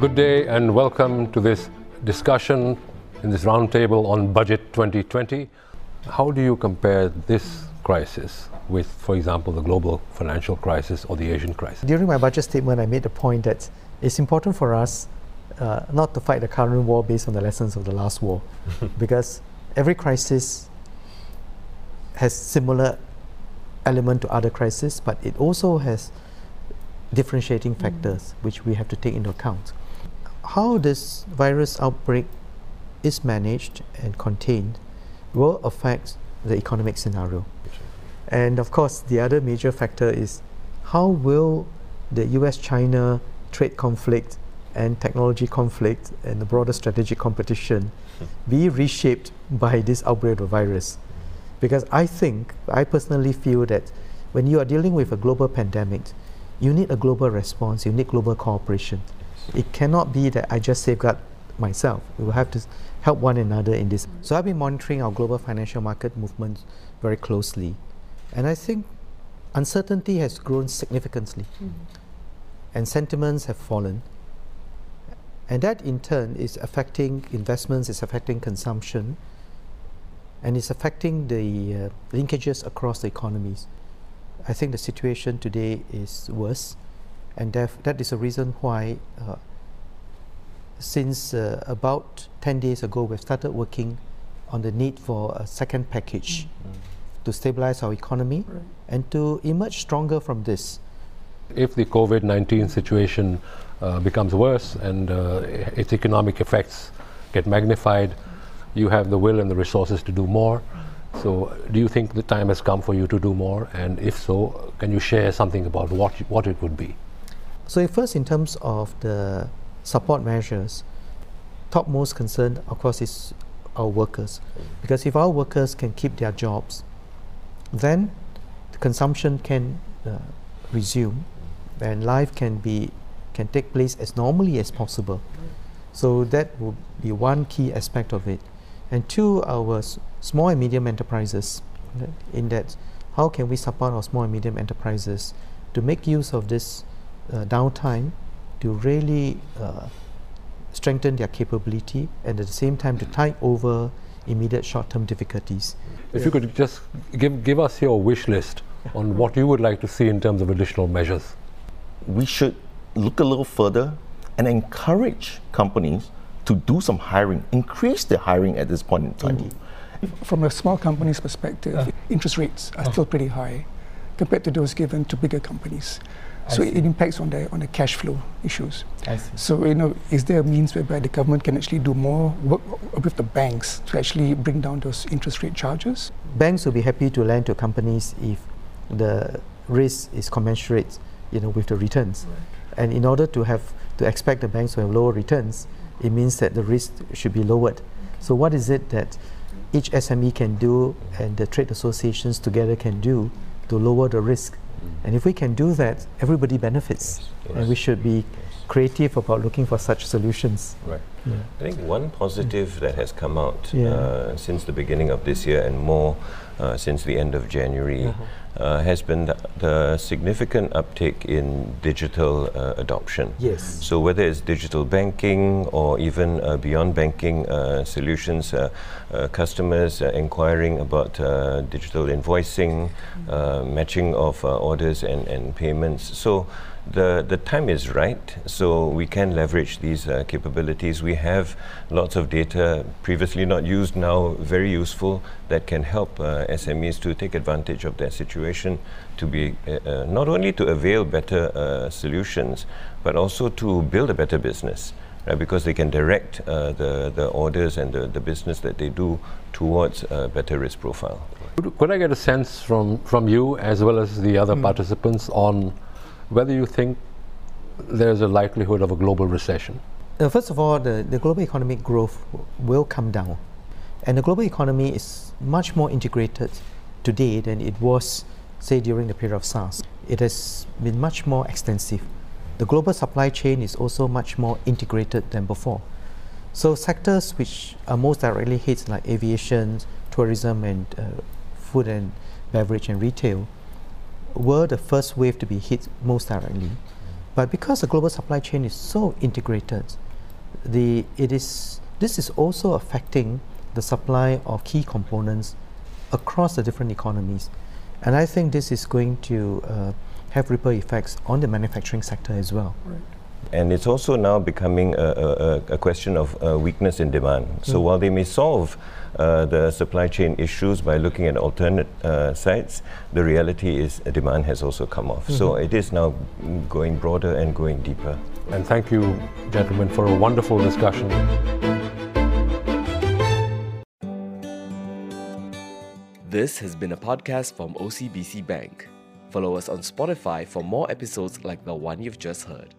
Good day and welcome to this discussion in this roundtable on Budget 2020. How do you compare this crisis with, for example, the global financial crisis or the Asian crisis? During my budget statement, I made the point that it's important for us uh, not to fight the current war based on the lessons of the last war, because every crisis has similar element to other crises, but it also has differentiating factors mm. which we have to take into account how this virus outbreak is managed and contained will affect the economic scenario. And of course, the other major factor is how will the US China trade conflict and technology conflict and the broader strategic competition be reshaped by this outbreak of virus? Because I think, I personally feel that when you are dealing with a global pandemic, you need a global response, you need global cooperation. It cannot be that I just safeguard myself. We will have to help one another in this. So I've been monitoring our global financial market movements very closely. And I think uncertainty has grown significantly. Mm. And sentiments have fallen. And that in turn is affecting investments, it's affecting consumption, and it's affecting the uh, linkages across the economies. I think the situation today is worse and that is the reason why uh, since uh, about 10 days ago we've started working on the need for a second package mm. to stabilize our economy right. and to emerge stronger from this. If the COVID-19 situation uh, becomes worse and uh, its economic effects get magnified, you have the will and the resources to do more. So do you think the time has come for you to do more? And if so, can you share something about what, what it would be? So first, in terms of the support measures, topmost concern, of course, is our workers. Because if our workers can keep their jobs, then the consumption can uh, resume and life can be can take place as normally as possible. So that will be one key aspect of it. And two, our small and medium enterprises, in that how can we support our small and medium enterprises to make use of this uh, downtime to really uh, strengthen their capability and at the same time to tide over immediate short-term difficulties. If yeah. you could just give, give us your wish list on what you would like to see in terms of additional measures. We should look a little further and encourage companies to do some hiring, increase their hiring at this point in time. Indeed. From a small company's perspective, uh. interest rates are uh. still pretty high compared to those given to bigger companies so it impacts on the on the cash flow issues. So you know, is there a means whereby the government can actually do more work with the banks to actually bring down those interest rate charges? Banks will be happy to lend to companies if the risk is commensurate, you know, with the returns. Right. And in order to have to expect the banks to have lower returns, it means that the risk should be lowered. So what is it that each SME can do and the trade associations together can do to lower the risk? And if we can do that, everybody benefits. Yes, yes. And we should be creative about looking for such solutions. Right. Yeah. I think one positive that has come out yeah. uh, since the beginning of this year and more uh, since the end of January uh-huh. Uh, has been the, the, significant uptake in digital uh, adoption. Yes. So whether it's digital banking or even uh, beyond banking uh, solutions, customers inquiring about digital invoicing, matching of orders and, and payments. So the, the time is right, so we can leverage these uh, capabilities. We have lots of data previously not used, now very useful, that can help uh, SMEs to take advantage of their situation, to be uh, uh not only to avail better uh, solutions, but also to build a better business. Right, because they can direct uh, the, the orders and the, the business that they do towards a better risk profile. Could I get a sense from, from you as well as the other mm. participants on whether you think there's a likelihood of a global recession. Uh, first of all, the, the global economic growth will come down. And the global economy is much more integrated today than it was, say, during the period of SARS. It has been much more extensive. The global supply chain is also much more integrated than before. So sectors which are most directly hit, like aviation, tourism, and uh, food and beverage and retail, were the first wave to be hit most directly. But because the global supply chain is so integrated, the, it is, this is also affecting the supply of key components across the different economies. And I think this is going to uh, have ripple effects on the manufacturing sector as well. Right. And it's also now becoming a, a, a question of uh, weakness in demand. Mm. So while they may solve uh, the supply chain issues by looking at alternate uh, sites, the reality is demand has also come off. Mm -hmm. So mm-hmm. it is now going broader and going deeper. And thank you, gentlemen, for a wonderful discussion. This has been a podcast from OCBC Bank. Follow us on Spotify for more episodes like the one you've just heard.